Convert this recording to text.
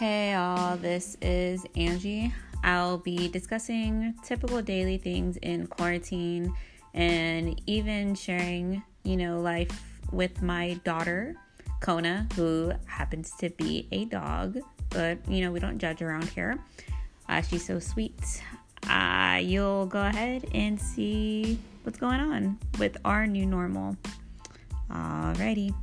Hey, all, this is Angie. I'll be discussing typical daily things in quarantine and even sharing, you know, life with my daughter, Kona, who happens to be a dog, but, you know, we don't judge around here. Uh, she's so sweet. Uh, you'll go ahead and see what's going on with our new normal. Alrighty.